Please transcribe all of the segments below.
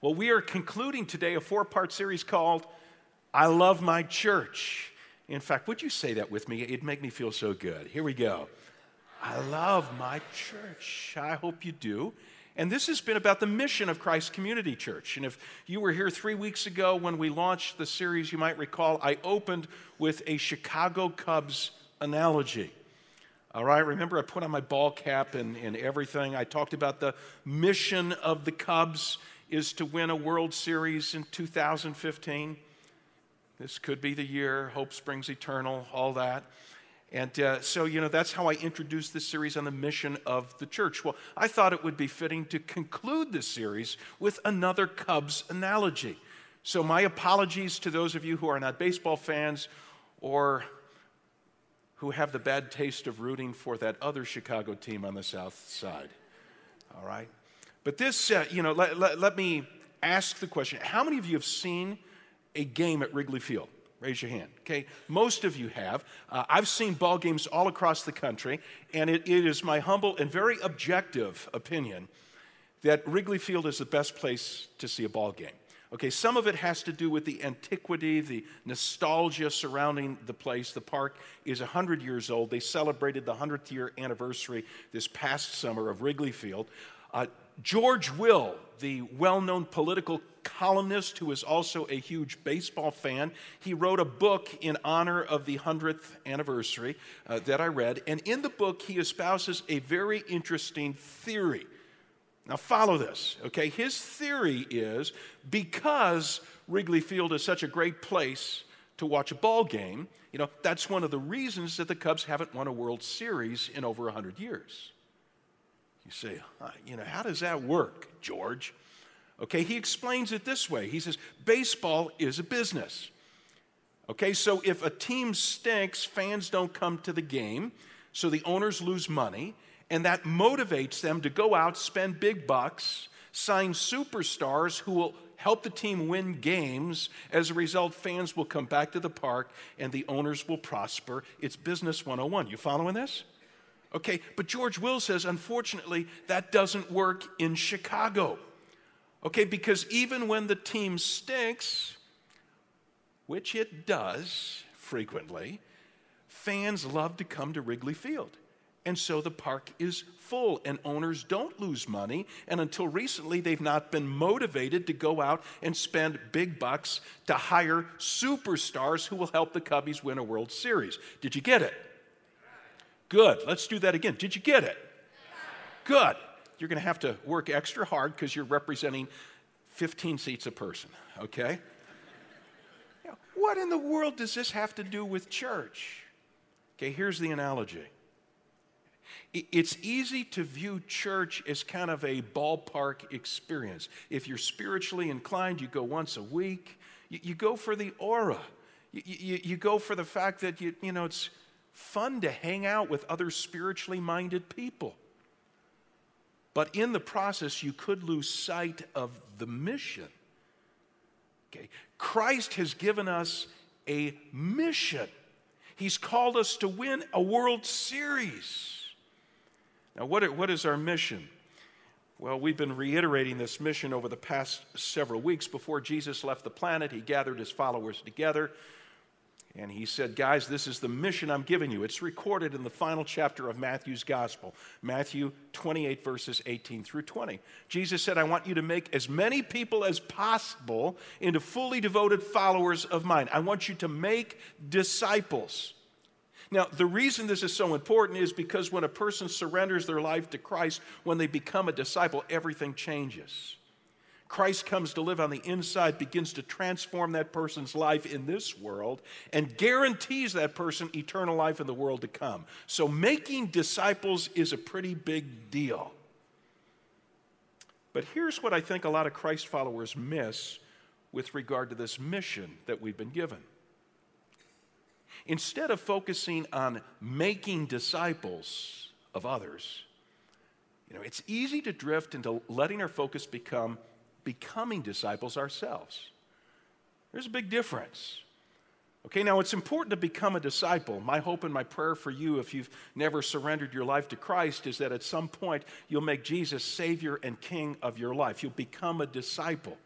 Well, we are concluding today a four part series called I Love My Church. In fact, would you say that with me? It'd make me feel so good. Here we go. I love my church. I hope you do. And this has been about the mission of Christ Community Church. And if you were here three weeks ago when we launched the series, you might recall I opened with a Chicago Cubs analogy. All right, remember I put on my ball cap and, and everything. I talked about the mission of the Cubs is to win a World Series in 2015. This could be the year, hope springs eternal, all that. And uh, so, you know, that's how I introduced this series on the mission of the church. Well, I thought it would be fitting to conclude this series with another Cubs analogy. So, my apologies to those of you who are not baseball fans or who have the bad taste of rooting for that other Chicago team on the south side. All right? But this, uh, you know, let, let, let me ask the question how many of you have seen a game at Wrigley Field? Raise your hand. Okay, most of you have. Uh, I've seen ball games all across the country, and it, it is my humble and very objective opinion that Wrigley Field is the best place to see a ball game. Okay, some of it has to do with the antiquity, the nostalgia surrounding the place. The park is 100 years old. They celebrated the 100th year anniversary this past summer of Wrigley Field. Uh, George Will, the well known political columnist who is also a huge baseball fan, he wrote a book in honor of the 100th anniversary uh, that I read. And in the book, he espouses a very interesting theory. Now, follow this, okay? His theory is because Wrigley Field is such a great place to watch a ball game, you know, that's one of the reasons that the Cubs haven't won a World Series in over 100 years. You say, uh, you know, how does that work, George? Okay, he explains it this way. He says, baseball is a business. Okay, so if a team stinks, fans don't come to the game, so the owners lose money, and that motivates them to go out, spend big bucks, sign superstars who will help the team win games. As a result, fans will come back to the park and the owners will prosper. It's business 101. You following this? Okay, but George Will says, unfortunately, that doesn't work in Chicago. Okay, because even when the team stinks, which it does frequently, fans love to come to Wrigley Field. And so the park is full, and owners don't lose money. And until recently, they've not been motivated to go out and spend big bucks to hire superstars who will help the Cubbies win a World Series. Did you get it? Good. Let's do that again. Did you get it? Good. You're going to have to work extra hard because you're representing 15 seats a person, okay? what in the world does this have to do with church? Okay, here's the analogy. It's easy to view church as kind of a ballpark experience. If you're spiritually inclined, you go once a week. You, go for the aura. You, you, you go for the fact that you, you know it's fun to hang out with other spiritually minded people. But in the process, you could lose sight of the mission. Okay? Christ has given us a mission. He's called us to win a World Series. Now, what, what is our mission? Well, we've been reiterating this mission over the past several weeks. Before Jesus left the planet, he gathered his followers together and he said, Guys, this is the mission I'm giving you. It's recorded in the final chapter of Matthew's gospel, Matthew 28, verses 18 through 20. Jesus said, I want you to make as many people as possible into fully devoted followers of mine. I want you to make disciples. Now, the reason this is so important is because when a person surrenders their life to Christ, when they become a disciple, everything changes. Christ comes to live on the inside, begins to transform that person's life in this world, and guarantees that person eternal life in the world to come. So, making disciples is a pretty big deal. But here's what I think a lot of Christ followers miss with regard to this mission that we've been given. Instead of focusing on making disciples of others, you know, it's easy to drift into letting our focus become becoming disciples ourselves. There's a big difference. Okay, now it's important to become a disciple. My hope and my prayer for you, if you've never surrendered your life to Christ, is that at some point you'll make Jesus Savior and King of your life. You'll become a disciple.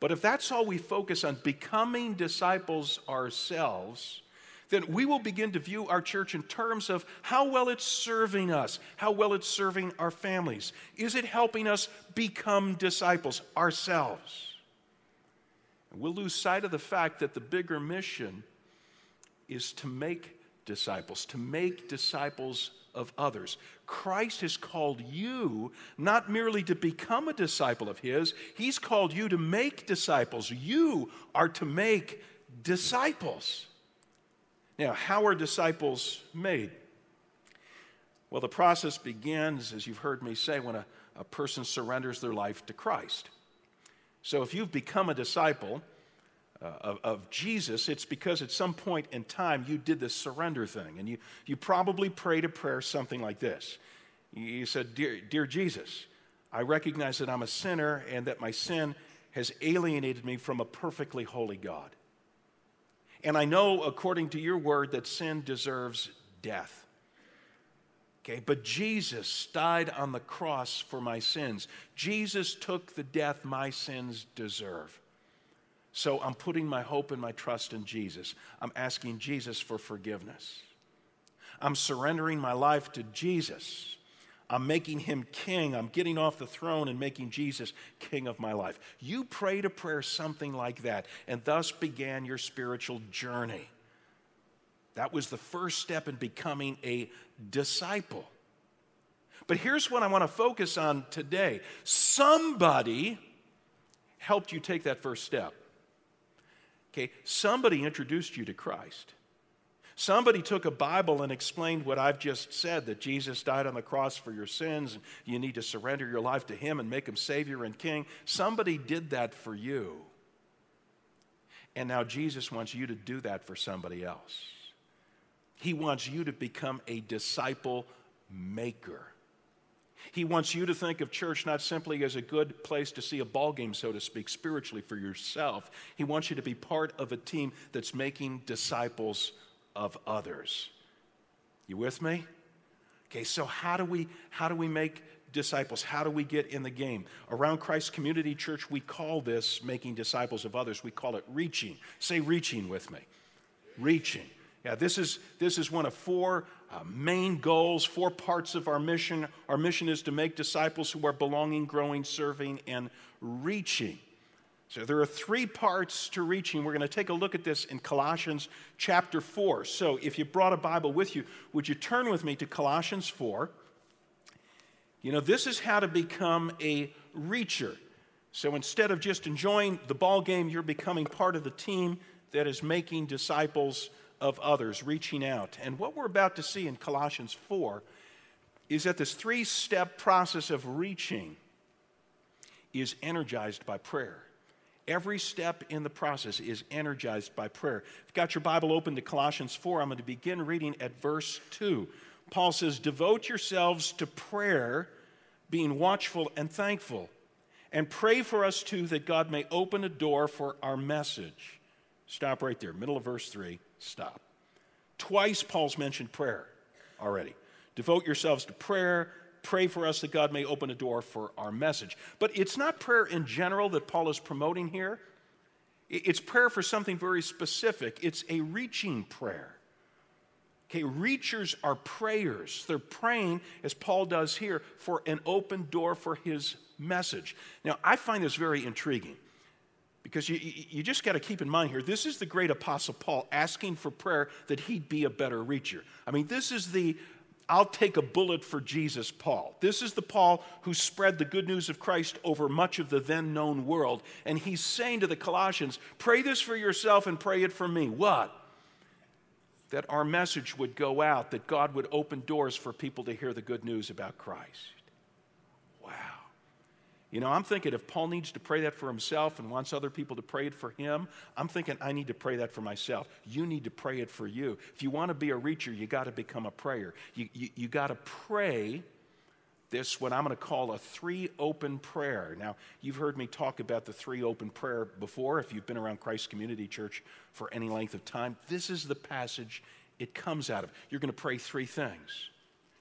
But if that's all we focus on, becoming disciples ourselves, then we will begin to view our church in terms of how well it's serving us, how well it's serving our families. Is it helping us become disciples ourselves? And we'll lose sight of the fact that the bigger mission is to make disciples, to make disciples of others. Christ has called you not merely to become a disciple of His, He's called you to make disciples. You are to make disciples. Now, how are disciples made? Well, the process begins, as you've heard me say, when a, a person surrenders their life to Christ. So if you've become a disciple, uh, of, of, Jesus, it's because at some point in time you did this surrender thing. And you, you probably prayed a prayer something like this You said, Dear, Dear Jesus, I recognize that I'm a sinner and that my sin has alienated me from a perfectly holy God. And I know, according to your word, that sin deserves death. Okay, but Jesus died on the cross for my sins. Jesus took the death my sins deserve. So I'm putting my hope and my trust in Jesus. I'm asking Jesus for forgiveness. I'm surrendering my life to Jesus. I'm making him king. I'm getting off the throne and making Jesus king of my life. You prayed a prayer something like that, and thus began your spiritual journey. That was the first step in becoming a disciple. But here's what I want to focus on today somebody helped you take that first step. Okay, somebody introduced you to Christ. Somebody took a Bible and explained what I've just said that Jesus died on the cross for your sins and you need to surrender your life to Him and make Him Savior and King. Somebody did that for you. And now Jesus wants you to do that for somebody else. He wants you to become a disciple maker. He wants you to think of church not simply as a good place to see a ball game, so to speak, spiritually for yourself. He wants you to be part of a team that's making disciples of others. You with me? Okay, so how do we how do we make disciples? How do we get in the game? Around Christ Community Church, we call this making disciples of others. We call it reaching. Say reaching with me. Reaching. Yeah, this is, this is one of four uh, main goals, four parts of our mission. Our mission is to make disciples who are belonging, growing, serving, and reaching. So there are three parts to reaching. We're going to take a look at this in Colossians chapter 4. So if you brought a Bible with you, would you turn with me to Colossians 4? You know, this is how to become a reacher. So instead of just enjoying the ball game, you're becoming part of the team that is making disciples of others, reaching out. And what we're about to see in Colossians 4 is that this three step process of reaching is energized by prayer. Every step in the process is energized by prayer. If you've got your Bible open to Colossians 4, I'm going to begin reading at verse 2. Paul says, Devote yourselves to prayer, being watchful and thankful, and pray for us too that God may open a door for our message. Stop right there, middle of verse 3. Stop. Twice Paul's mentioned prayer already. Devote yourselves to prayer. Pray for us that God may open a door for our message. But it's not prayer in general that Paul is promoting here. It's prayer for something very specific. It's a reaching prayer. Okay, reachers are prayers. They're praying, as Paul does here, for an open door for his message. Now, I find this very intriguing. Because you, you just got to keep in mind here, this is the great apostle Paul asking for prayer that he'd be a better reacher. I mean, this is the I'll take a bullet for Jesus Paul. This is the Paul who spread the good news of Christ over much of the then known world. And he's saying to the Colossians, pray this for yourself and pray it for me. What? That our message would go out, that God would open doors for people to hear the good news about Christ. You know, I'm thinking if Paul needs to pray that for himself and wants other people to pray it for him, I'm thinking I need to pray that for myself. You need to pray it for you. If you want to be a reacher, you got to become a prayer. You, you, you got to pray this, what I'm going to call a three open prayer. Now, you've heard me talk about the three open prayer before if you've been around Christ Community Church for any length of time. This is the passage it comes out of. You're going to pray three things.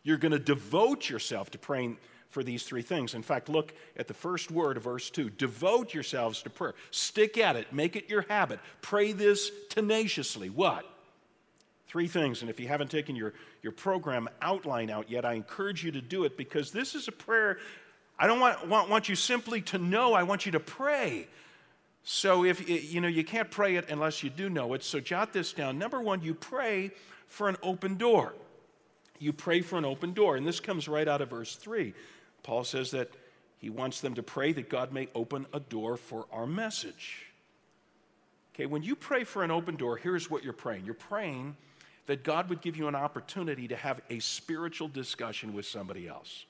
You're going to devote yourself to praying for these three things. In fact, look at the first word of verse 2 devote yourselves to prayer. Stick at it, make it your habit. Pray this tenaciously. What? Three things. And if you haven't taken your, your program outline out yet, I encourage you to do it because this is a prayer. I don't want, want, want you simply to know, I want you to pray. So if you know you can't pray it unless you do know it. So jot this down. Number 1, you pray for an open door. You pray for an open door. And this comes right out of verse 3. Paul says that he wants them to pray that God may open a door for our message. Okay, when you pray for an open door, here's what you're praying. You're praying that God would give you an opportunity to have a spiritual discussion with somebody else.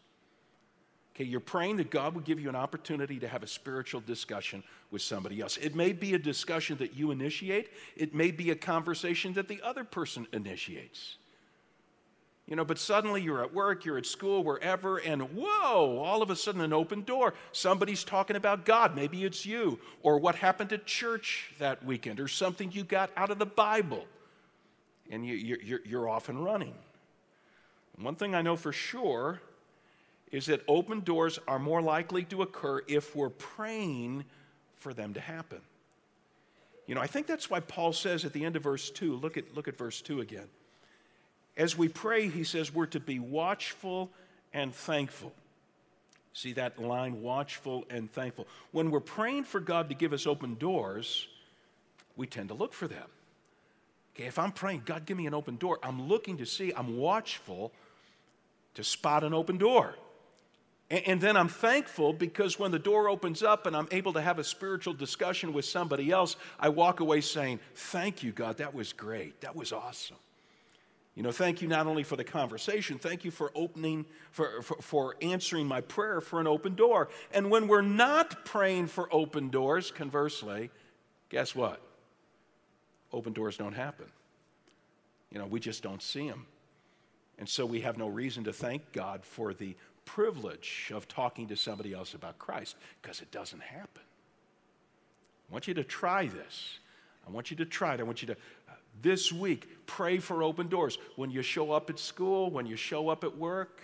Okay, you're praying that God would give you an opportunity to have a spiritual discussion with somebody else. It may be a discussion that you initiate, it may be a conversation that the other person initiates. You know, but suddenly you're at work, you're at school, wherever, and whoa, all of a sudden an open door. Somebody's talking about God. Maybe it's you, or what happened at church that weekend, or something you got out of the Bible and you, you're, you're off and running. one thing I know for sure is that open doors are more likely to occur if we're praying for them to happen. You know, I think that's why Paul says at the end of verse 2, look at, look at verse 2 again. As we pray, he says we're to be watchful and thankful. See that line, watchful and thankful. When we're praying for God to give us open doors, we tend to look for them. Okay, if I'm praying, God, give me an open door, I'm looking to see, I'm watchful to spot an open door. And, and then I'm thankful because when the door opens up and I'm able to have a spiritual discussion with somebody else, I walk away saying, Thank you, God, that was great. That was awesome. You know, thank you not only for the conversation, thank you for opening, for, for, for, answering my prayer for an open door. And when we're not praying for open doors, conversely, guess what? open doors don't happen. You know, we just don't see them. And so we have no reason to thank God for the privilege of talking to somebody else about Christ because it doesn't happen. I want you to try this. I want you to try it. I want you to, this week, pray for open doors. When you show up at school, when you show up at work,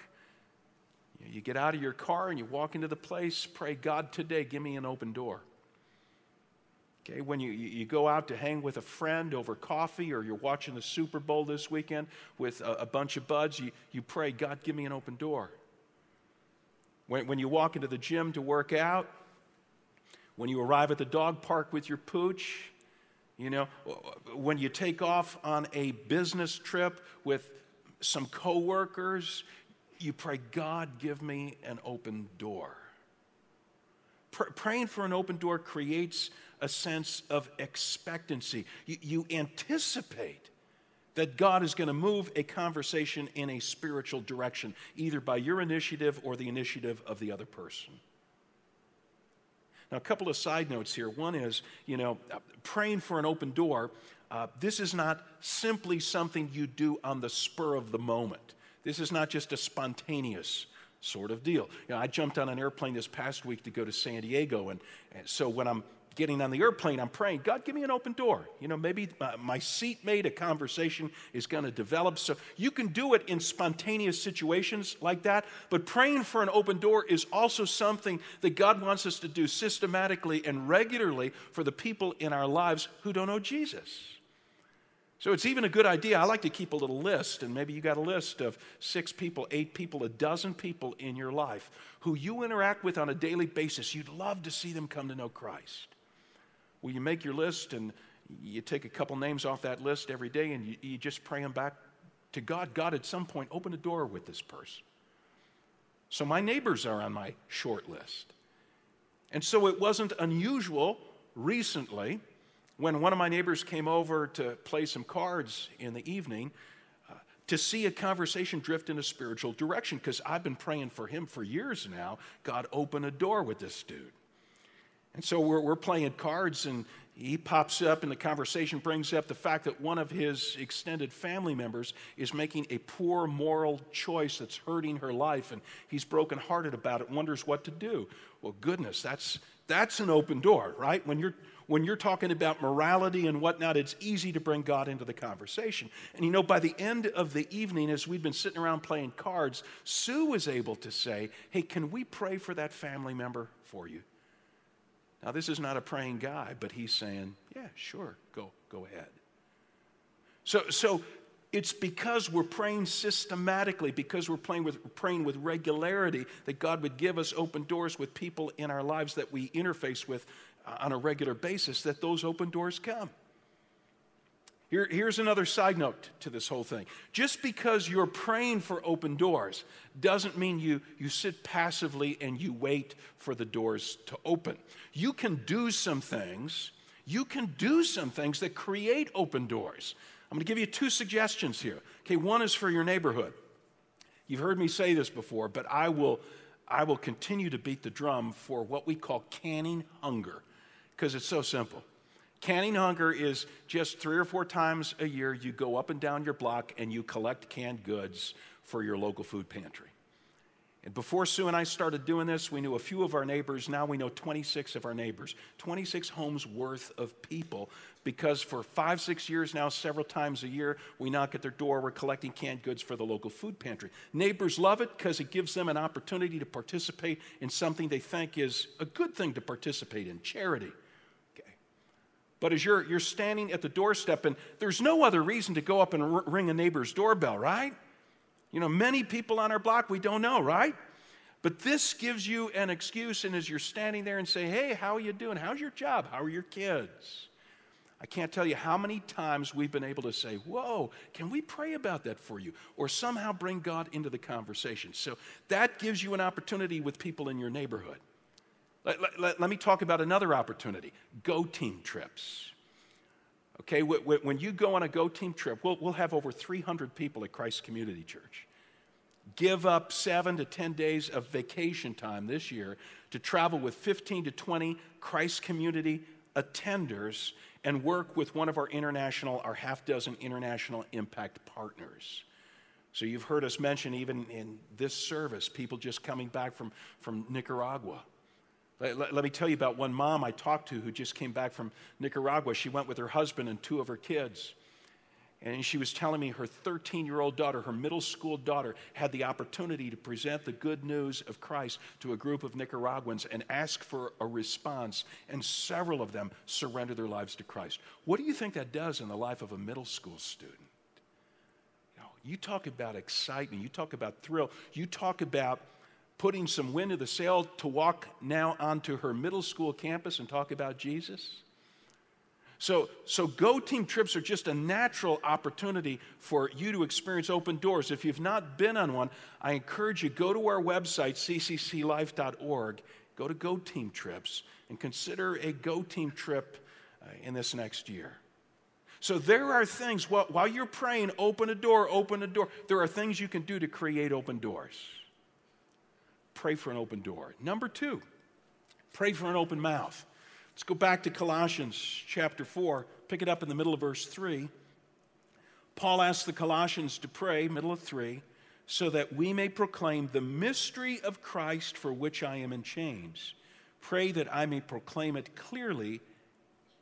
you, get out of your car and you walk into the place, pray, God, today, give me an open door. Okay, when you, you go out to hang with a friend over coffee or you're watching the Super Bowl this weekend with a, a bunch of buds, you, you pray, God, give me an open door. When, when you walk into the gym to work out, when you arrive at the dog park with your pooch, you know, when you take off on a business trip with some coworkers, you pray, God, give me an open door. Pr- praying for an open door creates a sense of expectancy. You, you anticipate that God is going to move a conversation in a spiritual direction, either by your initiative or the initiative of the other person. Now, a couple of side notes here. One is, you know, praying for an open door. Uh, this is not simply something you do on the spur of the moment. This is not just a spontaneous sort of deal. You know, I jumped on an airplane this past week to go to San Diego, and, and so when I'm getting on the airplane, I'm praying, God, give me an open door. You know, maybe my, seatmate, a conversation is going to develop. So you can do it in spontaneous situations like that, but praying for an open door is also something that God wants us to do systematically and regularly for the people in our lives who don't know Jesus. So it's even a good idea. I like to keep a little list, and maybe you got a list of six people, eight people, a dozen people in your life who you interact with on a daily basis. You'd love to see them come to know Christ. Well, you make your list and you take a couple names off that list every day and you, you just pray them back to God. God, at some point, open a door with this person. So my neighbors are on my short list. And so it wasn't unusual recently when one of my neighbors came over to play some cards in the evening uh, to see a conversation drift in a spiritual direction because I've been praying for him for years now. God, open a door with this dude. And so we're, we're playing cards, and he pops up, and the conversation brings up the fact that one of his extended family members is making a poor moral choice that's hurting her life, and he's brokenhearted about it, wonders what to do. Well, goodness, that's, That's an open door, right? When you're when you're talking about morality and whatnot, it's easy to bring God into the conversation. And you know, by the end of the evening, as we'd been sitting around playing cards, Sue was able to say, Hey, can we pray for that family member for you? Now, this is not a praying guy, but he's saying, Yeah, sure, go, go ahead. So, so it's because we're praying systematically, because we're praying with, praying with regularity, that God would give us open doors with people in our lives that we interface with uh, on a regular basis, that those open doors come. Here, here's another side note to this whole thing. Just because you're praying for open doors doesn't mean you, you sit passively and you wait for the doors to open. You can do some things, you can do some things that create open doors. I'm going to give you two suggestions here. Okay, one is for your neighborhood. You've heard me say this before, but I will, I will continue to beat the drum for what we call canning hunger because it's so simple. Canning hunger is just three or four times a year you go up and down your block and you collect canned goods for your local food pantry. And before Sue and I started doing this, we knew a few of our neighbors. Now we know 26 of our neighbors, 26 homes worth of people. Because for five, six years now, several times a year, we knock at their door. We're collecting canned goods for the local food pantry. Neighbors love it because it gives them an opportunity to participate in something they think is a good thing to participate in charity. But as you're, you're standing at the doorstep, and there's no other reason to go up and r- ring a neighbor's doorbell, right? You know, many people on our block we don't know, right? But this gives you an excuse, and as you're standing there and say, Hey, how are you doing? How's your job? How are your kids? I can't tell you how many times we've been able to say, Whoa, can we pray about that for you? Or somehow bring God into the conversation. So that gives you an opportunity with people in your neighborhood. Let, let, let me talk about another opportunity go team trips. Okay, when you go on a go team trip, we'll, we'll have over 300 people at Christ Community Church. Give up seven to 10 days of vacation time this year to travel with 15 to 20 Christ Community attenders and work with one of our international, our half dozen international impact partners. So you've heard us mention even in this service, people just coming back from, from Nicaragua let, let, me tell you about one mom I talked to who just came back from Nicaragua. She went with her husband and two of her kids. And she was telling me her 13 year old daughter, her middle school daughter, had the opportunity to present the good news of Christ to a group of Nicaraguans and ask for a response. And several of them surrendered their lives to Christ. What do you think that does in the life of a middle school student? You, know, you talk about excitement, you talk about thrill, you talk about putting some wind to the sail to walk now onto her middle school campus and talk about Jesus? So, so go team trips are just a natural opportunity for you to experience open doors. If you've not been on one, I encourage you go to our website ccclife.org, go to go team trips and consider a go team trip uh, in this next year. So there are things while, while you're praying, open a door, open a door. There are things you can do to create open doors pray for an open door. Number two, pray for an open mouth. Let's go back to Colossians chapter 4, pick it up in the middle of verse 3. Paul asks the Colossians to pray, middle of 3, so that we may proclaim the mystery of Christ for which I am in chains. Pray that I may proclaim it clearly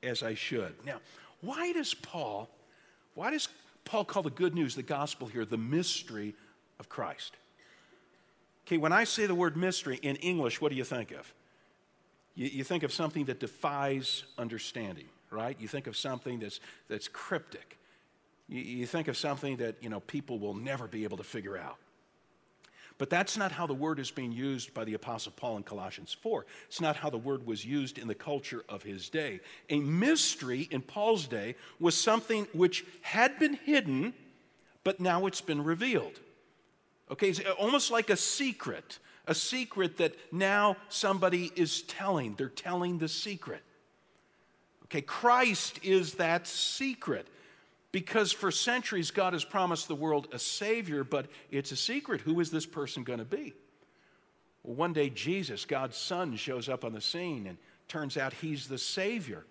as I should. Now, why does Paul, why does Paul call the good news, the gospel here, the mystery of Christ? Okay, when I say the word mystery in English, what do you think of? You, you think of something that defies understanding, right? You think of something that's, that's cryptic. You, you think of something that, you know, people will never be able to figure out. But that's not how the word is being used by the Apostle Paul in Colossians 4. It's not how the word was used in the culture of his day. A mystery in Paul's day was something which had been hidden, but now it's been revealed. Okay, it's uh, almost like a secret, a secret that now somebody is telling. They're telling the secret. Okay, Christ is that secret because for centuries God has promised the world a Savior, but it's a secret. Who is this person going to be? Well, one day Jesus, God's Son, shows up on the scene and turns out he's the Savior,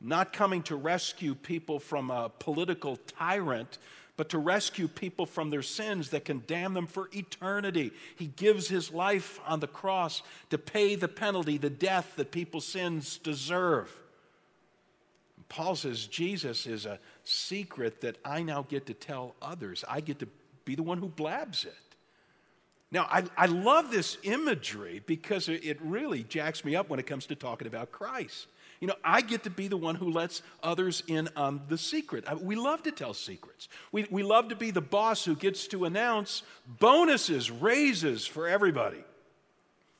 not coming to rescue people from a political tyrant but to rescue people from their sins that can damn them for eternity. He gives his life on the cross to pay the penalty, the death that people's sins deserve. Paul says Jesus is a secret that I now get to tell others. I get to be the one who blabs it. Now, I, I love this imagery because it really jacks me up when it comes to talking about Christ. You know, I get to be the one who lets others in on the secret. We love to tell secrets. We, we love to be the boss who gets to announce bonuses, raises for everybody.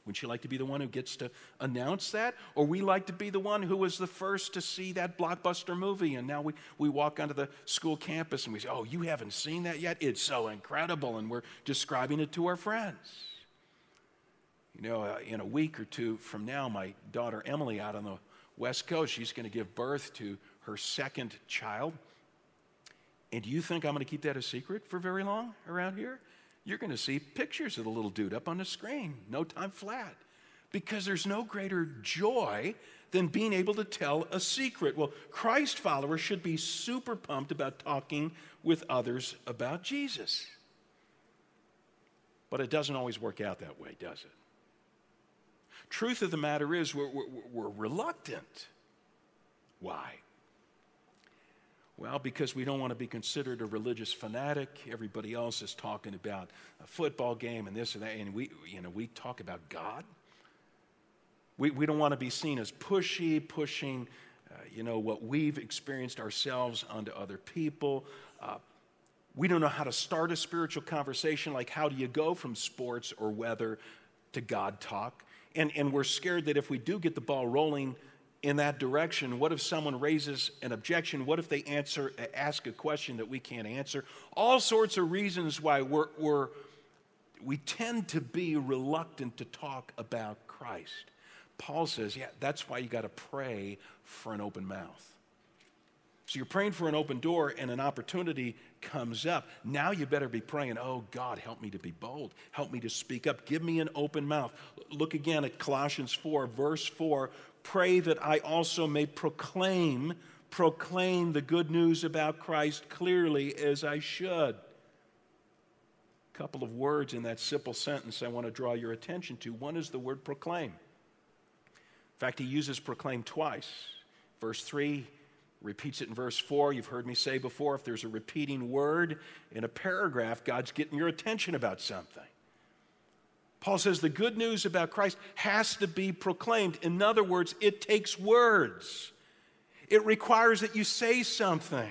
Would you like to be the one who gets to announce that? Or we like to be the one who was the first to see that blockbuster movie and now we, we walk onto the school campus and we say, Oh, you haven't seen that yet? It's so incredible. And we're describing it to our friends. You know, uh, in a week or two from now, my daughter Emily out on the West Coast. She's going to give birth to her second child. And do you think I'm going to keep that a secret for very long around here? You're going to see pictures of the little dude up on the screen, no time flat, because there's no greater joy than being able to tell a secret. Well, Christ followers should be super pumped about talking with others about Jesus. But it doesn't always work out that way, does it? Truth of the matter is, we're, we're, we're reluctant. Why? Well, because we don't want to be considered a religious fanatic. Everybody else is talking about a football game and this and that, and we, you know, we talk about God. We, we don't want to be seen as pushy, pushing, uh, you know, what we've experienced ourselves onto other people. Uh, we don't know how to start a spiritual conversation, like how do you go from sports or weather to God talk? And, and we're scared that if we do get the ball rolling in that direction, what if someone raises an objection? What if they answer, ask a question that we can't answer? All sorts of reasons why we're, we're, we tend to be reluctant to talk about Christ. Paul says, yeah, that's why you got to pray for an open mouth. So you're praying for an open door and an opportunity comes up. Now you better be praying, oh God, help me to be bold. Help me to speak up. Give me an open mouth. Look again at Colossians 4, verse 4. Pray that I also may proclaim, proclaim the good news about Christ clearly as I should. A couple of words in that simple sentence I want to draw your attention to. One is the word proclaim. In fact, he uses proclaim twice. Verse 3, repeats it in verse 4. You've heard me say before if there's a repeating word in a paragraph, God's getting your attention about something. Paul says the good news about Christ has to be proclaimed. In other words, it takes words, it requires that you say something.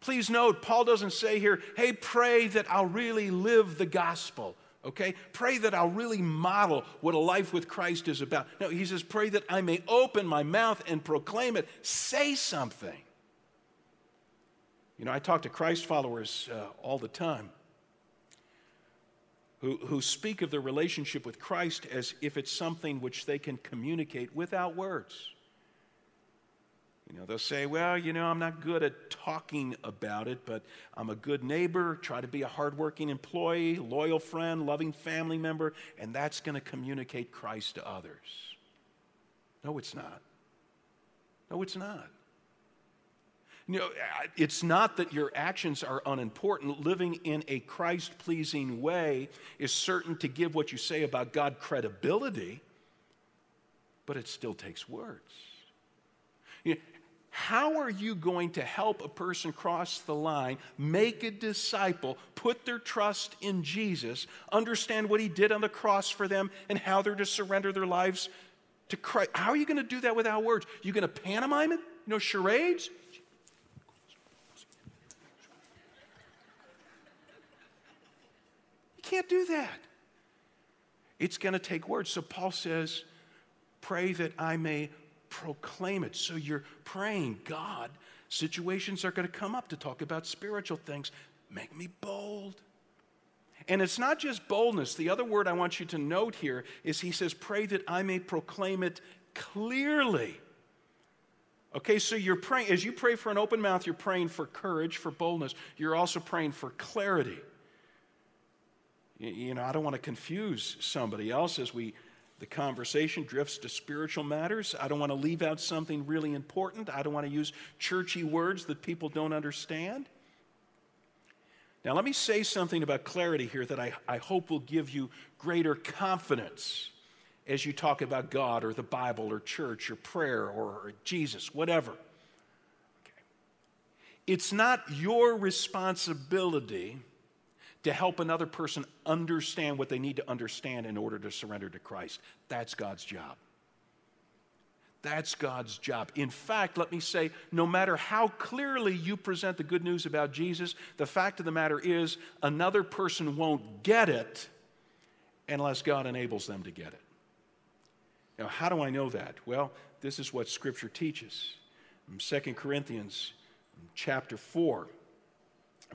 Please note, Paul doesn't say here, hey, pray that I'll really live the gospel okay? Pray that I'll really model what a life with Christ is about. No, he says, pray that I may open my mouth and proclaim it. Say something. You know, I talk to Christ followers uh, all the time who, who speak of their relationship with Christ as if it's something which they can communicate without words. You know, they'll say, well, you know, I'm not good at talking about it, but I'm a good neighbor, try to be a hardworking employee, loyal friend, loving family member, and that's going to communicate Christ to others. No, it's not. No, it's not. You know, it's not that your actions are unimportant. Living in a Christ pleasing way is certain to give what you say about God credibility, but it still takes words. You know, how are you going to help a person cross the line, make a disciple, put their trust in Jesus, understand what he did on the cross for them, and how they're to surrender their lives to Christ? How are you going to do that without words? You going to pantomime it? You know, charades? You can't do that. It's going to take words. So Paul says, Pray that I may proclaim it. So you're praying, God, situations are going to come up to talk about spiritual things. Make me bold. And it's not just boldness. The other word I want you to note here is he says, Pray that I may proclaim it clearly. Okay, so you're praying, as you pray for an open mouth, you're praying for courage, for boldness. You're also praying for clarity. You know, I don't want to confuse somebody else as we the conversation drifts to spiritual matters. I don't want to leave out something really important. I don't want to use churchy words that people don't understand. Now, let me say something about clarity here that I, I hope will give you greater confidence as you talk about God or the Bible or church or prayer or Jesus, whatever. Okay. It's not your responsibility to help another person understand what they need to understand in order to surrender to Christ. That's God's job. That's God's job. In fact, let me say, no matter how clearly you present the good news about Jesus, the fact of the matter is another person won't get it unless God enables them to get it. Now, how do I know that? Well, this is what Scripture teaches. In 2 Corinthians chapter 4,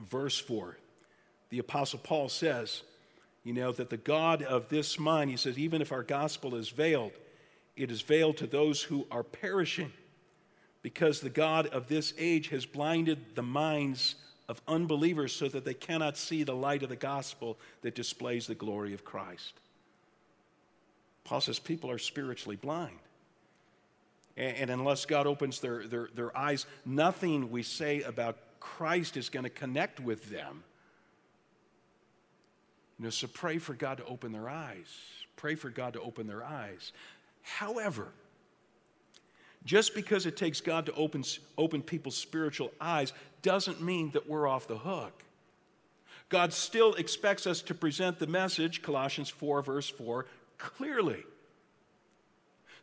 verse 4, the Apostle Paul says, you know, that the God of this mind, he says, even if our gospel is veiled, it is veiled to those who are perishing, because the God of this age has blinded the minds of unbelievers so that they cannot see the light of the gospel that displays the glory of Christ. Paul says people are spiritually blind. And, unless God opens their, their, their eyes, nothing we say about Christ is going to connect with them. You know, so pray for God to open their eyes. Pray for God to open their eyes. However, just because it takes God to open, open people's spiritual eyes doesn't mean that we're off the hook. God still expects us to present the message, Colossians 4, verse 4, clearly.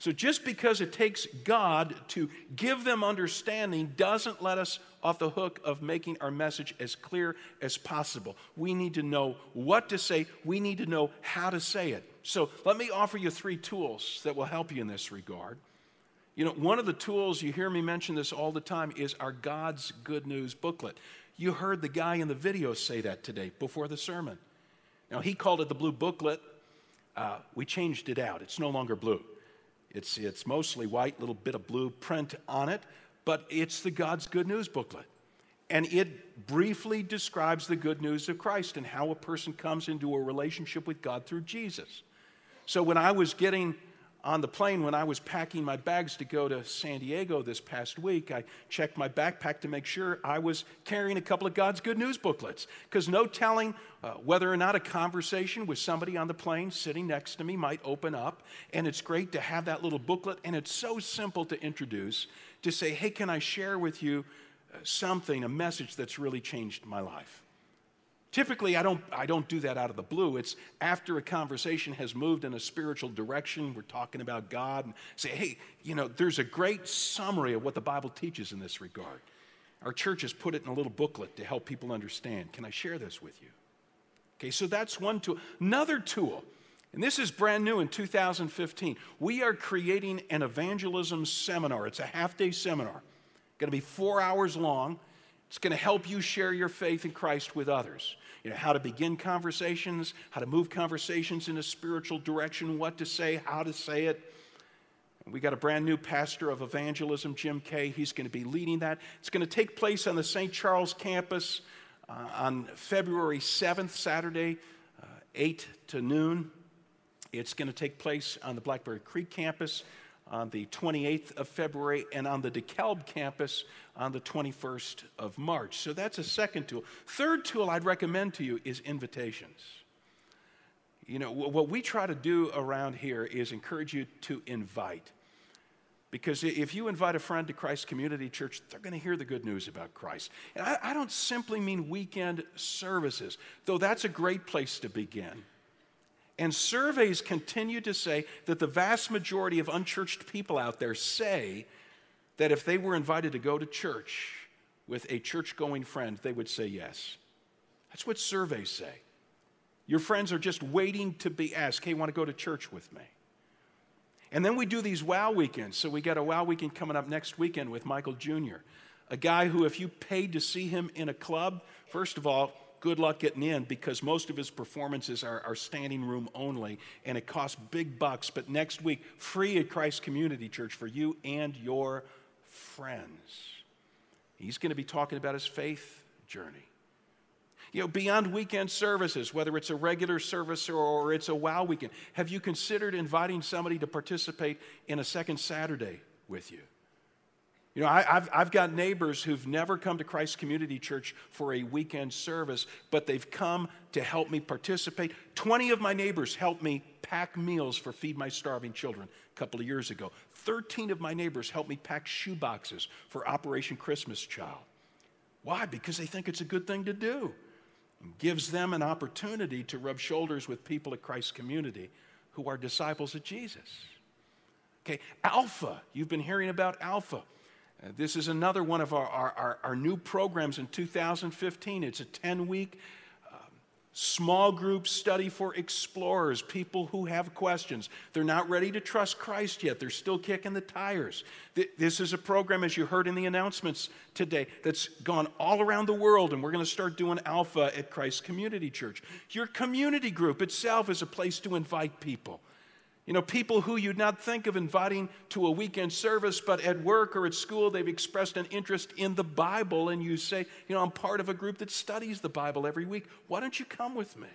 So just because it takes God to give them understanding doesn't let us off the hook of making our message as clear as possible. We need to know what to say, we need to know how to say it. So let me offer you three tools that will help you in this regard. You know, one of the tools, you hear me mention this all the time, is our God's Good News booklet. You heard the guy in the video say that today before the sermon. Now, he called it the blue booklet. Uh, we changed it out, it's no longer blue. It's, it's mostly white, little bit of blue print on it, but it's the God's Good News booklet. And it briefly describes the good news of Christ and how a person comes into a relationship with God through Jesus. So when I was getting on the plane, when I was packing my bags to go to San Diego this past week, I checked my backpack to make sure I was carrying a couple of God's Good News booklets. Because no telling uh, whether or not a conversation with somebody on the plane sitting next to me might open up. And it's great to have that little booklet. And it's so simple to introduce to say, hey, can I share with you uh, something, a message that's really changed my life? Typically, I don't, I don't do that out of the blue. It's after a conversation has moved in a spiritual direction, we're talking about God, and say, hey, you know, there's a great summary of what the Bible teaches in this regard. Our church has put it in a little booklet to help people understand. Can I share this with you? Okay, so that's one tool. Another tool, and this is brand new in 2015. We are creating an evangelism seminar. It's a half day seminar, going to be four hours long. It's going to help you share your faith in Christ with others. You know, how to begin conversations, how to move conversations in a spiritual direction, what to say, how to say it. We got a brand new pastor of evangelism, Jim Kay. He's going to be leading that. It's going to take place on the St. Charles campus uh, on February 7th, Saturday, uh, 8 to noon. It's going to take place on the Blackberry Creek campus on the 28th of February and on the DeKalb campus on the 21st of March. So that's a second tool. Third tool I'd recommend to you is invitations. You know, what we try to do around here is encourage you to invite. Because if you invite a friend to Christ Community Church, they're going to hear the good news about Christ. And I, I, don't simply mean weekend services, though that's a great place to begin. And surveys continue to say that the vast majority of unchurched people out there say that if they were invited to go to church with a church going friend, they would say yes. That's what surveys say. Your friends are just waiting to be asked, hey, want to go to church with me? And then we do these wow weekends. So we got a wow weekend coming up next weekend with Michael Jr., a guy who, if you paid to see him in a club, first of all, good luck getting in because most of his performances are, are standing room only and it costs big bucks. But next week, free at Christ Community Church for you and your friends. He's going to be talking about his faith journey. You know, beyond weekend services, whether it's a regular service or it's a wow weekend, have you considered inviting somebody to participate in a second Saturday with you? You know, I, have I've got neighbors who've never come to Christ Community Church for a weekend service, but they've come to help me participate. 20 of my neighbors helped me pack meals for Feed My Starving Children a couple of years ago. 13 of my neighbors helped me pack shoe boxes for Operation Christmas Child. Why? Because they think it's a good thing to do. It gives them an opportunity to rub shoulders with people at Christ Community who are disciples of Jesus. Okay, Alpha. You've been hearing about Alpha. Uh, this is another one of our, our, our, new programs in 2015. It's a 10 week um, small group study for explorers, people who have questions. They're not ready to trust Christ yet, they're still kicking the tires. This is a program, as you heard in the announcements today, that's gone all around the world, and we're going to start doing Alpha at Christ Community Church. Your community group itself is a place to invite people. You know, people who you'd not think of inviting to a weekend service, but at work or at school, they've expressed an interest in the Bible, and you say, You know, I'm part of a group that studies the Bible every week. Why don't you come with me?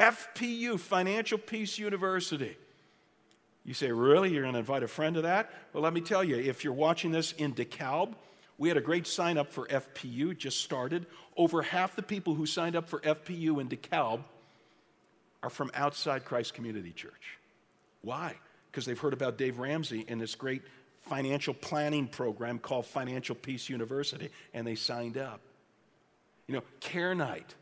FPU, Financial Peace University. You say, Really? You're going to invite a friend to that? Well, let me tell you, if you're watching this in DeKalb, we had a great sign up for FPU, just started. Over half the people who signed up for FPU in DeKalb are from outside Christ Community Church. Why? Because they've heard about Dave Ramsey and this great financial planning program called Financial Peace University, and they signed up. You know, Care Night,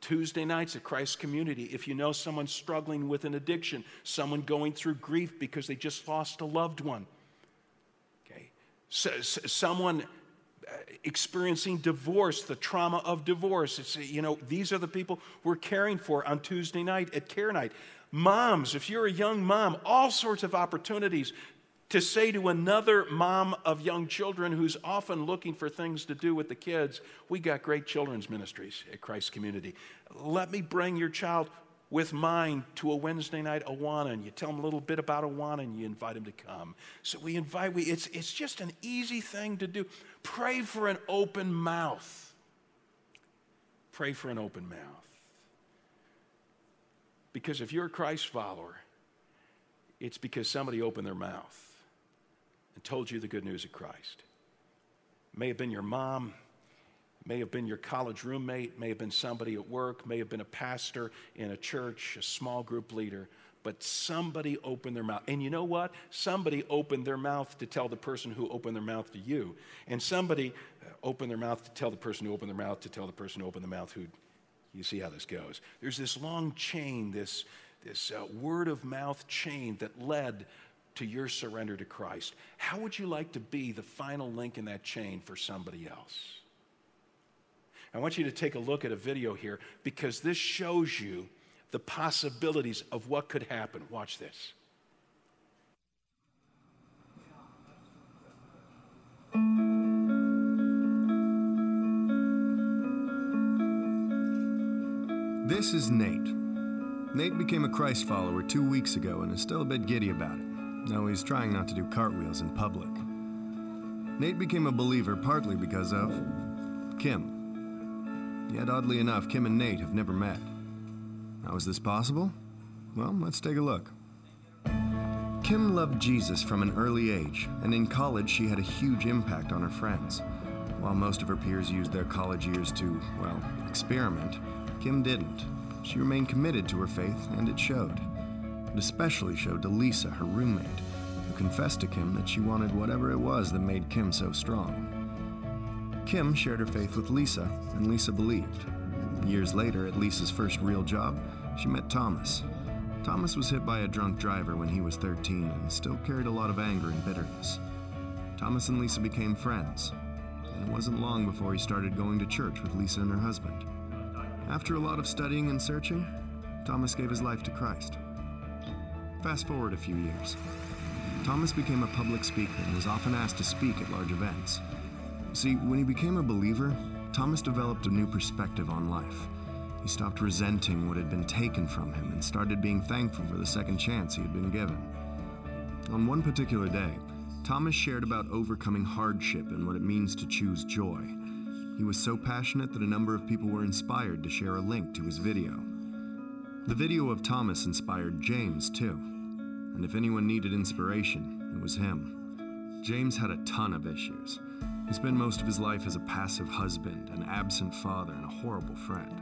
Tuesday nights at Christ Community. If you know someone struggling with an addiction, someone going through grief because they just lost a loved one, okay, so, so someone experiencing divorce, the trauma of divorce. It's, you know, these are the people we're caring for on Tuesday night at Care Night. Moms, if you're a young mom, all sorts of opportunities to say to another mom of young children who's often looking for things to do with the kids, we got great children's ministries at Christ Community. Let me bring your child with mine to a Wednesday night Awana, and you tell them a little bit about Awana, and you invite them to come. So we invite, we, it's, it's just an easy thing to do. Pray for an open mouth. Pray for an open mouth. Because if you're a Christ follower, it's because somebody opened their mouth and told you the good news of Christ. It may have been your mom, may have been your college roommate, may have been somebody at work, may have been a pastor in a church, a small group leader, but somebody opened their mouth. And you know what? Somebody opened their mouth to tell the person who opened their mouth to you. And somebody opened their mouth to tell the person who opened their mouth to tell the person who opened the mouth who, you see how this goes. There's this long chain, this, this uh, word of mouth chain that led to your surrender to Christ. How would you like to be the final link in that chain for somebody else? I want you to take a look at a video here because this shows you the possibilities of what could happen. Watch this. This is Nate. Nate became a Christ follower two weeks ago and is still a bit giddy about it, Now he's trying not to do cartwheels in public. Nate became a believer partly because of Kim. Yet, oddly enough, Kim and Nate have never met. How is this possible? Well, let's take a look. Kim loved Jesus from an early age, and in college she had a huge impact on her friends. While most of her peers used their college years to, well, experiment, Kim didn't. She remained committed to her faith, and it showed. It especially showed to Lisa, her roommate, who confessed to Kim that she wanted whatever it was that made Kim so strong. Kim shared her faith with Lisa, and Lisa believed. Years later, at Lisa's first real job, she met Thomas. Thomas was hit by a drunk driver when he was 13 and still carried a lot of anger and bitterness. Thomas and Lisa became friends, and it wasn't long before he started going to church with Lisa and her husband. After a lot of studying and searching, Thomas gave his life to Christ. Fast forward a few years. Thomas became a public speaker and was often asked to speak at large events. See, when he became a believer, Thomas developed a new perspective on life. He stopped resenting what had been taken from him and started being thankful for the second chance he had been given. On one particular day, Thomas shared about overcoming hardship and what it means to choose joy. He was so passionate that a number of people were inspired to share a link to his video. The video of Thomas inspired James, too. And if anyone needed inspiration, it was him. James had a ton of issues. He spent most of his life as a passive husband, an absent father, and a horrible friend.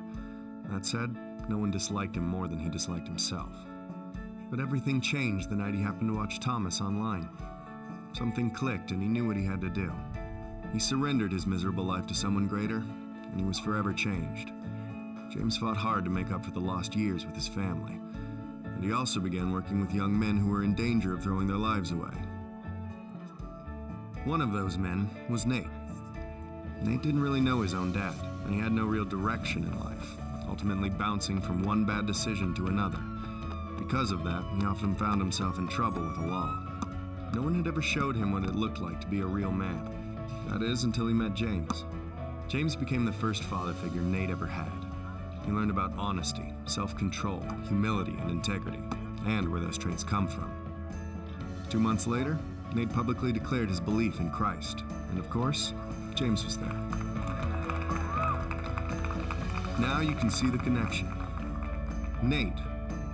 That said, no one disliked him more than he disliked himself. But everything changed the night he happened to watch Thomas online. Something clicked and he knew what he had to do. He surrendered his miserable life to someone greater, and he was forever changed. James fought hard to make up for the lost years with his family, and he also began working with young men who were in danger of throwing their lives away. One of those men was Nate. Nate didn't really know his own dad, and he had no real direction in life, ultimately bouncing from one bad decision to another. Because of that, he often found himself in trouble with the law. No one had ever showed him what it looked like to be a real man. That is, until he met James. James became the first father figure Nate ever had. He learned about honesty, self control, humility, and integrity, and where those traits come from. Two months later, Nate publicly declared his belief in Christ, and of course, James was there. Now you can see the connection. Nate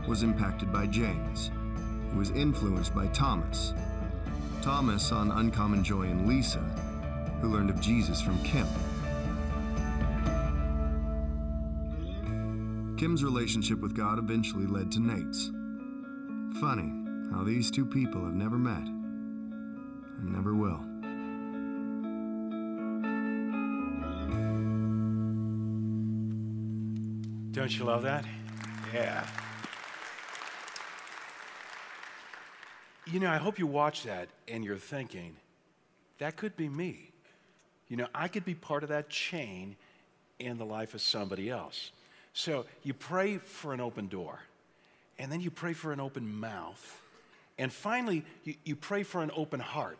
was impacted by James, who was influenced by Thomas. Thomas an uncommon joy in Lisa, who learned of Jesus from Kim. Kim's relationship with God eventually led to Nate's. Funny how these two people have never met and never will. Don't you love that? Yeah. You know, I hope you watch that and you're thinking, that could be me. You know, I could be part of that chain in the life of somebody else. So you pray for an open door, and then you pray for an open mouth, and finally, you, you pray for an open heart.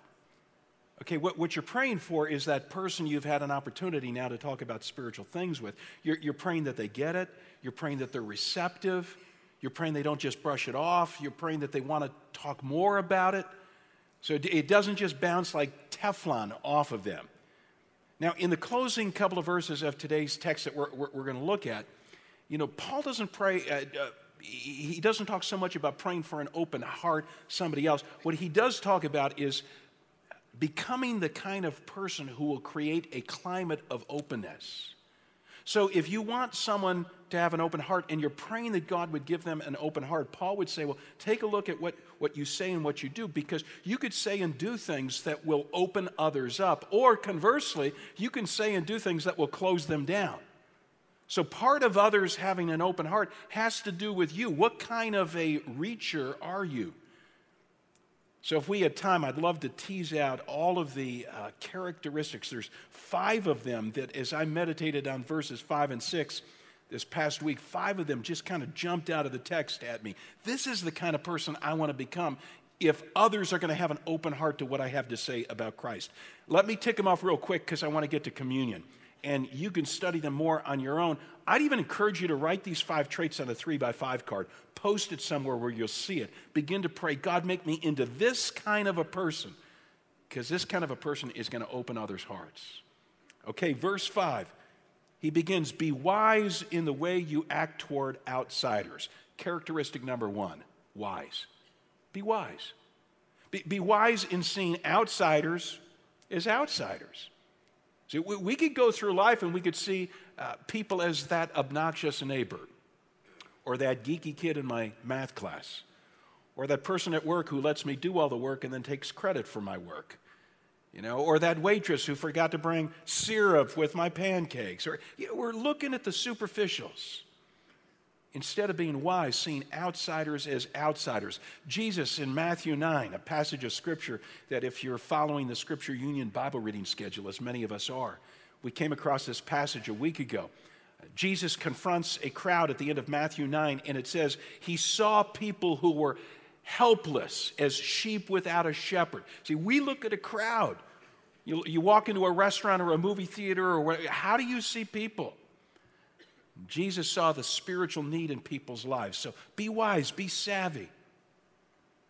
Okay, what, what you're praying for is that person you've had an opportunity now to talk about spiritual things with. You're, you're praying that they get it, you're praying that they're receptive, you're praying they don't just brush it off, you're praying that they want to talk more about it. So it doesn't just bounce like Teflon off of them. Now, in the closing couple of verses of today's text that we're, we're, we're going to look at, you know, Paul doesn't pray, uh, uh, he doesn't talk so much about praying for an open heart, somebody else. What he does talk about is becoming the kind of person who will create a climate of openness. So if you want someone to have an open heart and you're praying that God would give them an open heart, Paul would say, well, take a look at what, what you say and what you do because you could say and do things that will open others up. Or conversely, you can say and do things that will close them down. So part of others having an open heart has to do with you. What kind of a reacher are you? So, if we had time, I'd love to tease out all of the uh, characteristics. There's five of them that, as I meditated on verses five and six this past week, five of them just kind of jumped out of the text at me. This is the kind of person I want to become if others are going to have an open heart to what I have to say about Christ. Let me tick them off real quick because I want to get to communion and you can study them more on your own. I'd even encourage you to write these five traits on a three by five card, post it somewhere where you'll see it. Begin to pray, God, make me into this kind of a person, because this kind of a person is going to open others' hearts. Okay, verse five. He begins, Be wise in the way you act toward outsiders. Characteristic number one wise. Be wise. Be, be wise in seeing outsiders as outsiders. See, we, we could go through life and we could see uh, people as that obnoxious neighbor, or that geeky kid in my math class, or that person at work who lets me do all the work and then takes credit for my work. You know, or that waitress who forgot to bring syrup with my pancakes. Or you know, we're looking at the superficials instead of being wise, seeing outsiders as outsiders. Jesus in Matthew 9, a passage of scripture that if you're following the Scripture Union Bible reading schedule, as many of us are, we came across this passage a week ago. Jesus confronts a crowd at the end of Matthew 9, and it says, He saw people who were helpless as sheep without a shepherd. See, we look at a crowd. You, you walk into a restaurant or a movie theater, or how do you see people? Jesus saw the spiritual need in people's lives. So be wise, be savvy.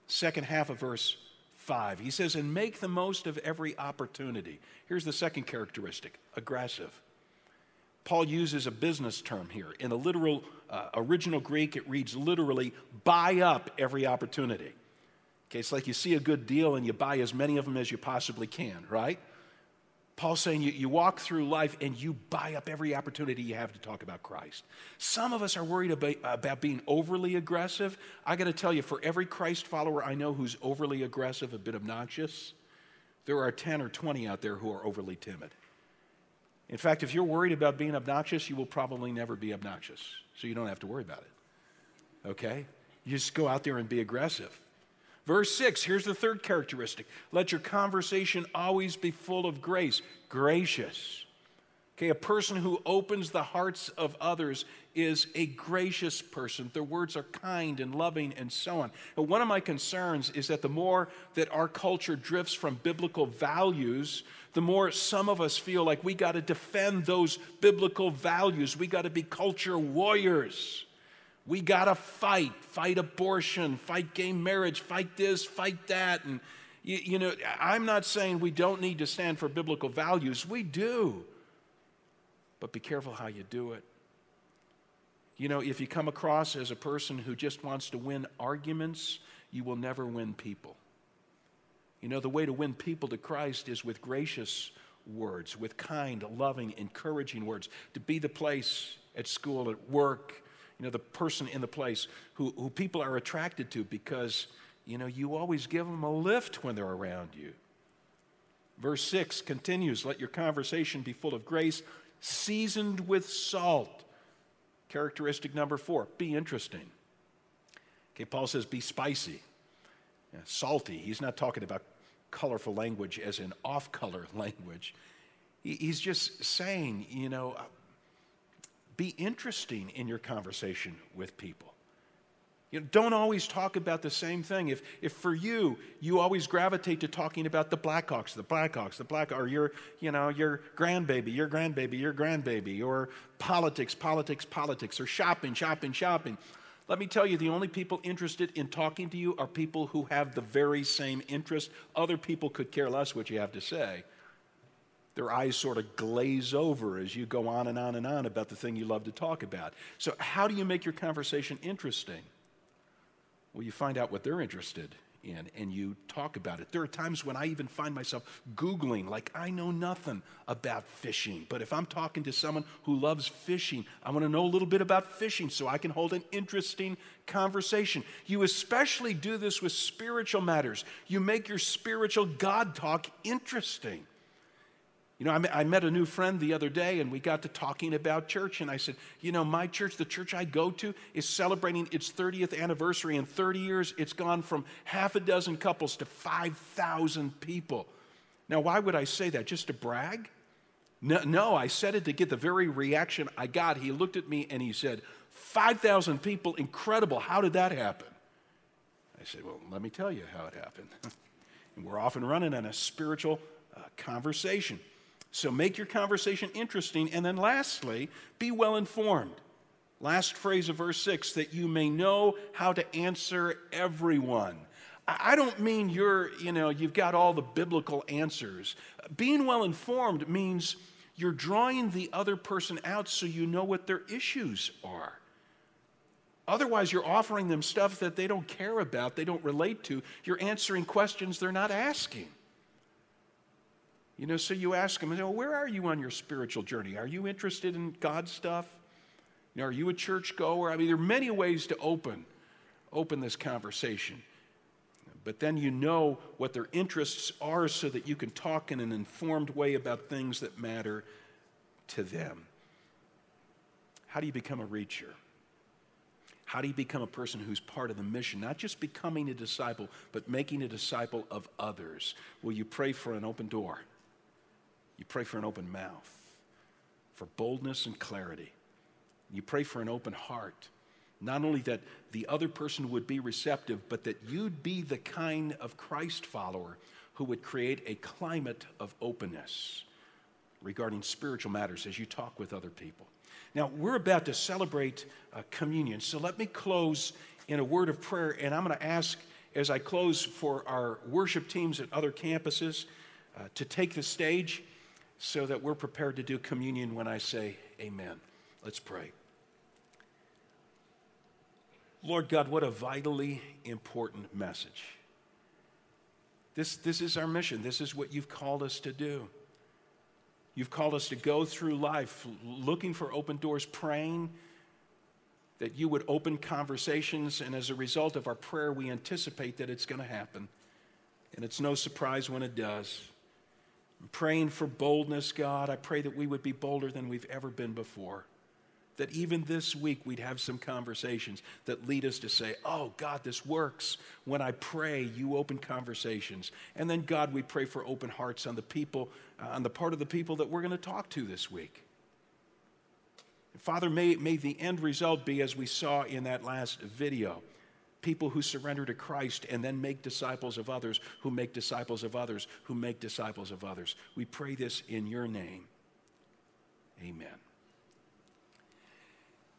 Second half of verse 5. He says, and make the most of every opportunity. Here's the second characteristic aggressive. Paul uses a business term here. In the literal uh, original Greek, it reads literally, buy up every opportunity. Okay, it's like you see a good deal and you buy as many of them as you possibly can, right? Paul's saying you, you walk through life and you buy up every opportunity you have to talk about Christ. Some of us are worried about, about being overly aggressive. I got to tell you, for every Christ follower I know who's overly aggressive, a bit obnoxious, there are 10 or 20 out there who are overly timid. In fact, if you're worried about being obnoxious, you will probably never be obnoxious. So you don't have to worry about it. Okay? You just go out there and be aggressive. Verse 6, here's the third characteristic. Let your conversation always be full of grace, gracious. Okay, a person who opens the hearts of others is a gracious person. Their words are kind and loving and so on. But one of my concerns is that the more that our culture drifts from biblical values, the more some of us feel like we got to defend those biblical values. We got to be culture warriors. We got to fight, fight abortion, fight gay marriage, fight this, fight that. And, you, you, know, I'm not saying we don't need to stand for biblical values. We do. But be careful how you do it. You know, if you come across as a person who just wants to win arguments, you will never win people. You know, the way to win people to Christ is with gracious words, with kind, loving, encouraging words, to be the place at school, at work, you know, the person in the place who, who people are attracted to because, you know, you always give them a lift when they're around you. Verse 6 continues Let your conversation be full of grace, seasoned with salt. Characteristic number four be interesting. Okay, Paul says be spicy, salty. He's not talking about colorful language as in off color language. He's just saying, you know, be interesting in your conversation with people. You know, don't always talk about the same thing. If, if for you, you always gravitate to talking about the Blackhawks, the Blackhawks, the Black, or your, you know, your grandbaby, your grandbaby, your grandbaby, or politics, politics, politics, or shopping, shopping, shopping. Let me tell you, the only people interested in talking to you are people who have the very same interest. Other people could care less what you have to say their eyes sort of glaze over as you go on and on and on about the thing you love to talk about. So, how do you make your conversation interesting? Well, you find out what they're interested in and you talk about it. There are times when I even find myself Googling, like, I know nothing about fishing. But if I'm talking to someone who loves fishing, I want to know a little bit about fishing so I can hold an interesting conversation. You especially do this with spiritual matters. You make your spiritual God talk interesting. You know, I met a new friend the other day and we got to talking about church. And I said, You know, my church, the church I go to, is celebrating its 30th anniversary. In 30 years, it's gone from half a dozen couples to 5,000 people. Now, why would I say that? Just to brag? No, no, I said it to get the very reaction I got. He looked at me and he said, 5,000 people, incredible. How did that happen? I said, Well, let me tell you how it happened. and we're off and running on a spiritual uh, conversation. So make your conversation interesting. And then lastly, be well informed. Last phrase of verse 6 that you may know how to answer everyone. I don't mean you're, you know, you've got all the biblical answers. Being well informed means you're drawing the other person out so you know what their issues are. Otherwise, you're offering them stuff that they don't care about, they don't relate to. You're answering questions they're not asking. You know, so you ask them, well, where are you on your spiritual journey? Are you interested in God's stuff? You know, are you a church goer? I mean, there are many ways to open, open this conversation. But then you know what their interests are so that you can talk in an informed way about things that matter to them. How do you become a reacher? How do you become a person who's part of the mission? Not just becoming a disciple, but making a disciple of others. Will you pray for an open door? You pray for an open mouth, for boldness and clarity. You pray for an open heart. Not only that the other person would be receptive, but that you'd be the kind of Christ follower who would create a climate of openness regarding spiritual matters as you talk with other people. Now, we're about to celebrate uh, communion, so let me close in a word of prayer, and I'm going to ask as I close for our worship teams at other campuses uh, to take the stage so that we're prepared to do communion when I say amen. Let's pray. Lord God, what a vitally important message. This, this is our mission. This is what you've called us to do. You've called us to go through life looking for open doors, praying that you would open conversations, and as a result of our prayer, we anticipate that it's going to happen. And it's no surprise when it does. I'm praying for boldness, God. I pray that we would be bolder than we've ever been before. That even this week we'd have some conversations that lead us to say, Oh, God, this works. When I pray, you open conversations. And then, God, we pray for open hearts on the people, uh, on the part of the people that we're going to talk to this week. Father, may, may the end result be as we saw in that last video people who surrender to Christ and then make disciples of others, who make disciples of others, who make disciples of others. We pray this in your name. Amen.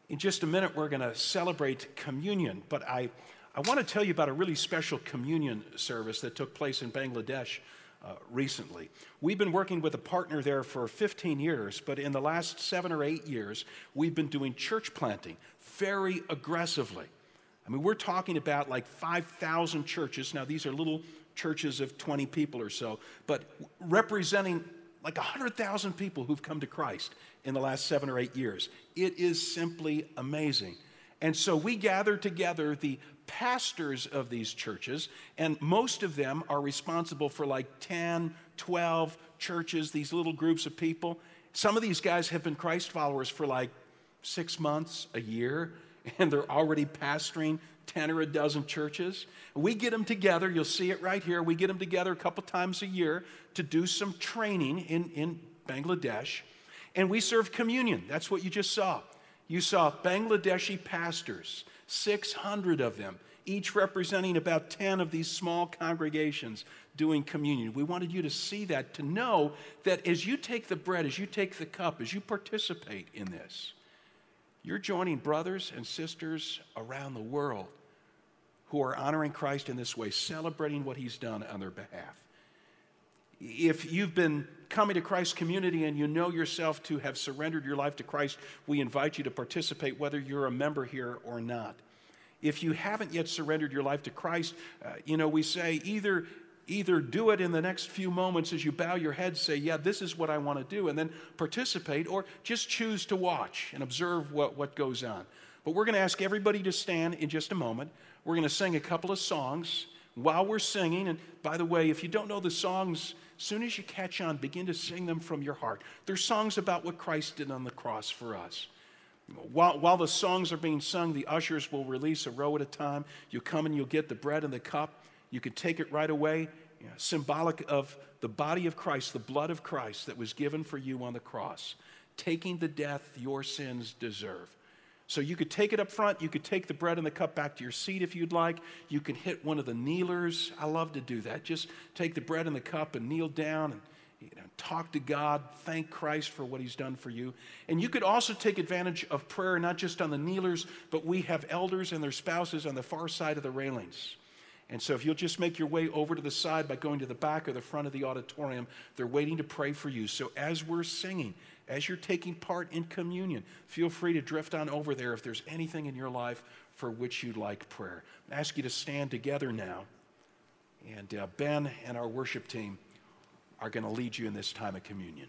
In just a minute, we're going to celebrate communion, but I, I want to tell you about a really special communion service that took place in Bangladesh uh, recently. We've been working with a partner there for 15 years, but in the last seven or eight years, we've been doing church planting very aggressively. I mean, we're talking about like 5,000 churches. Now, these are little churches of 20 people or so, but representing like 100,000 people who've come to Christ in the last seven or eight years. It is simply amazing. And so we gather together the pastors of these churches, and most of them are responsible for like 10, 12 churches, these little groups of people. Some of these guys have been Christ followers for like six months, a year, and they're already pastoring 10 or a dozen churches. We get them together, you'll see it right here. We get them together a couple times a year to do some training in, in Bangladesh, and we serve communion. That's what you just saw. You saw Bangladeshi pastors 600 of them, each representing about 10 of these small congregations doing communion. We wanted you to see that, to know that as you take the bread, as you take the cup, as you participate in this, you're joining brothers and sisters around the world who are honoring Christ in this way, celebrating what he's done on their behalf. If you've been coming to Christ's community and you know yourself to have surrendered your life to Christ, we invite you to participate, whether you're a member here or not. If you haven't yet surrendered your life to Christ, uh, you know, we say either either do it in the next few moments as you bow your head, say, Yeah, this is what I want to do, and then participate, or just choose to watch and observe what, what goes on. But we're going to ask everybody to stand in just a moment. We're going to sing a couple of songs while we're singing. And by the way, if you don't know the songs, soon as you catch on, begin to sing them from your heart. They're songs about what Christ did on the cross for us. While, while the songs are being sung, the ushers will release a row at a time. You come and you'll get the bread and the cup. You can take it right away, you know, symbolic of the body of Christ, the blood of Christ that was given for you on the cross, taking the death your sins deserve. So you could take it up front. You could take the bread and the cup back to your seat if you'd like. You can hit one of the kneelers. I love to do that. Just take the bread and the cup and kneel down and you know, talk to God, thank Christ for what He's done for you. And you could also take advantage of prayer, not just on the kneelers, but we have elders and their spouses on the far side of the railings. And so, if you'll just make your way over to the side by going to the back or the front of the auditorium, they're waiting to pray for you. So, as we're singing, as you're taking part in communion, feel free to drift on over there if there's anything in your life for which you'd like prayer. I ask you to stand together now. And uh, Ben and our worship team are going to lead you in this time of communion.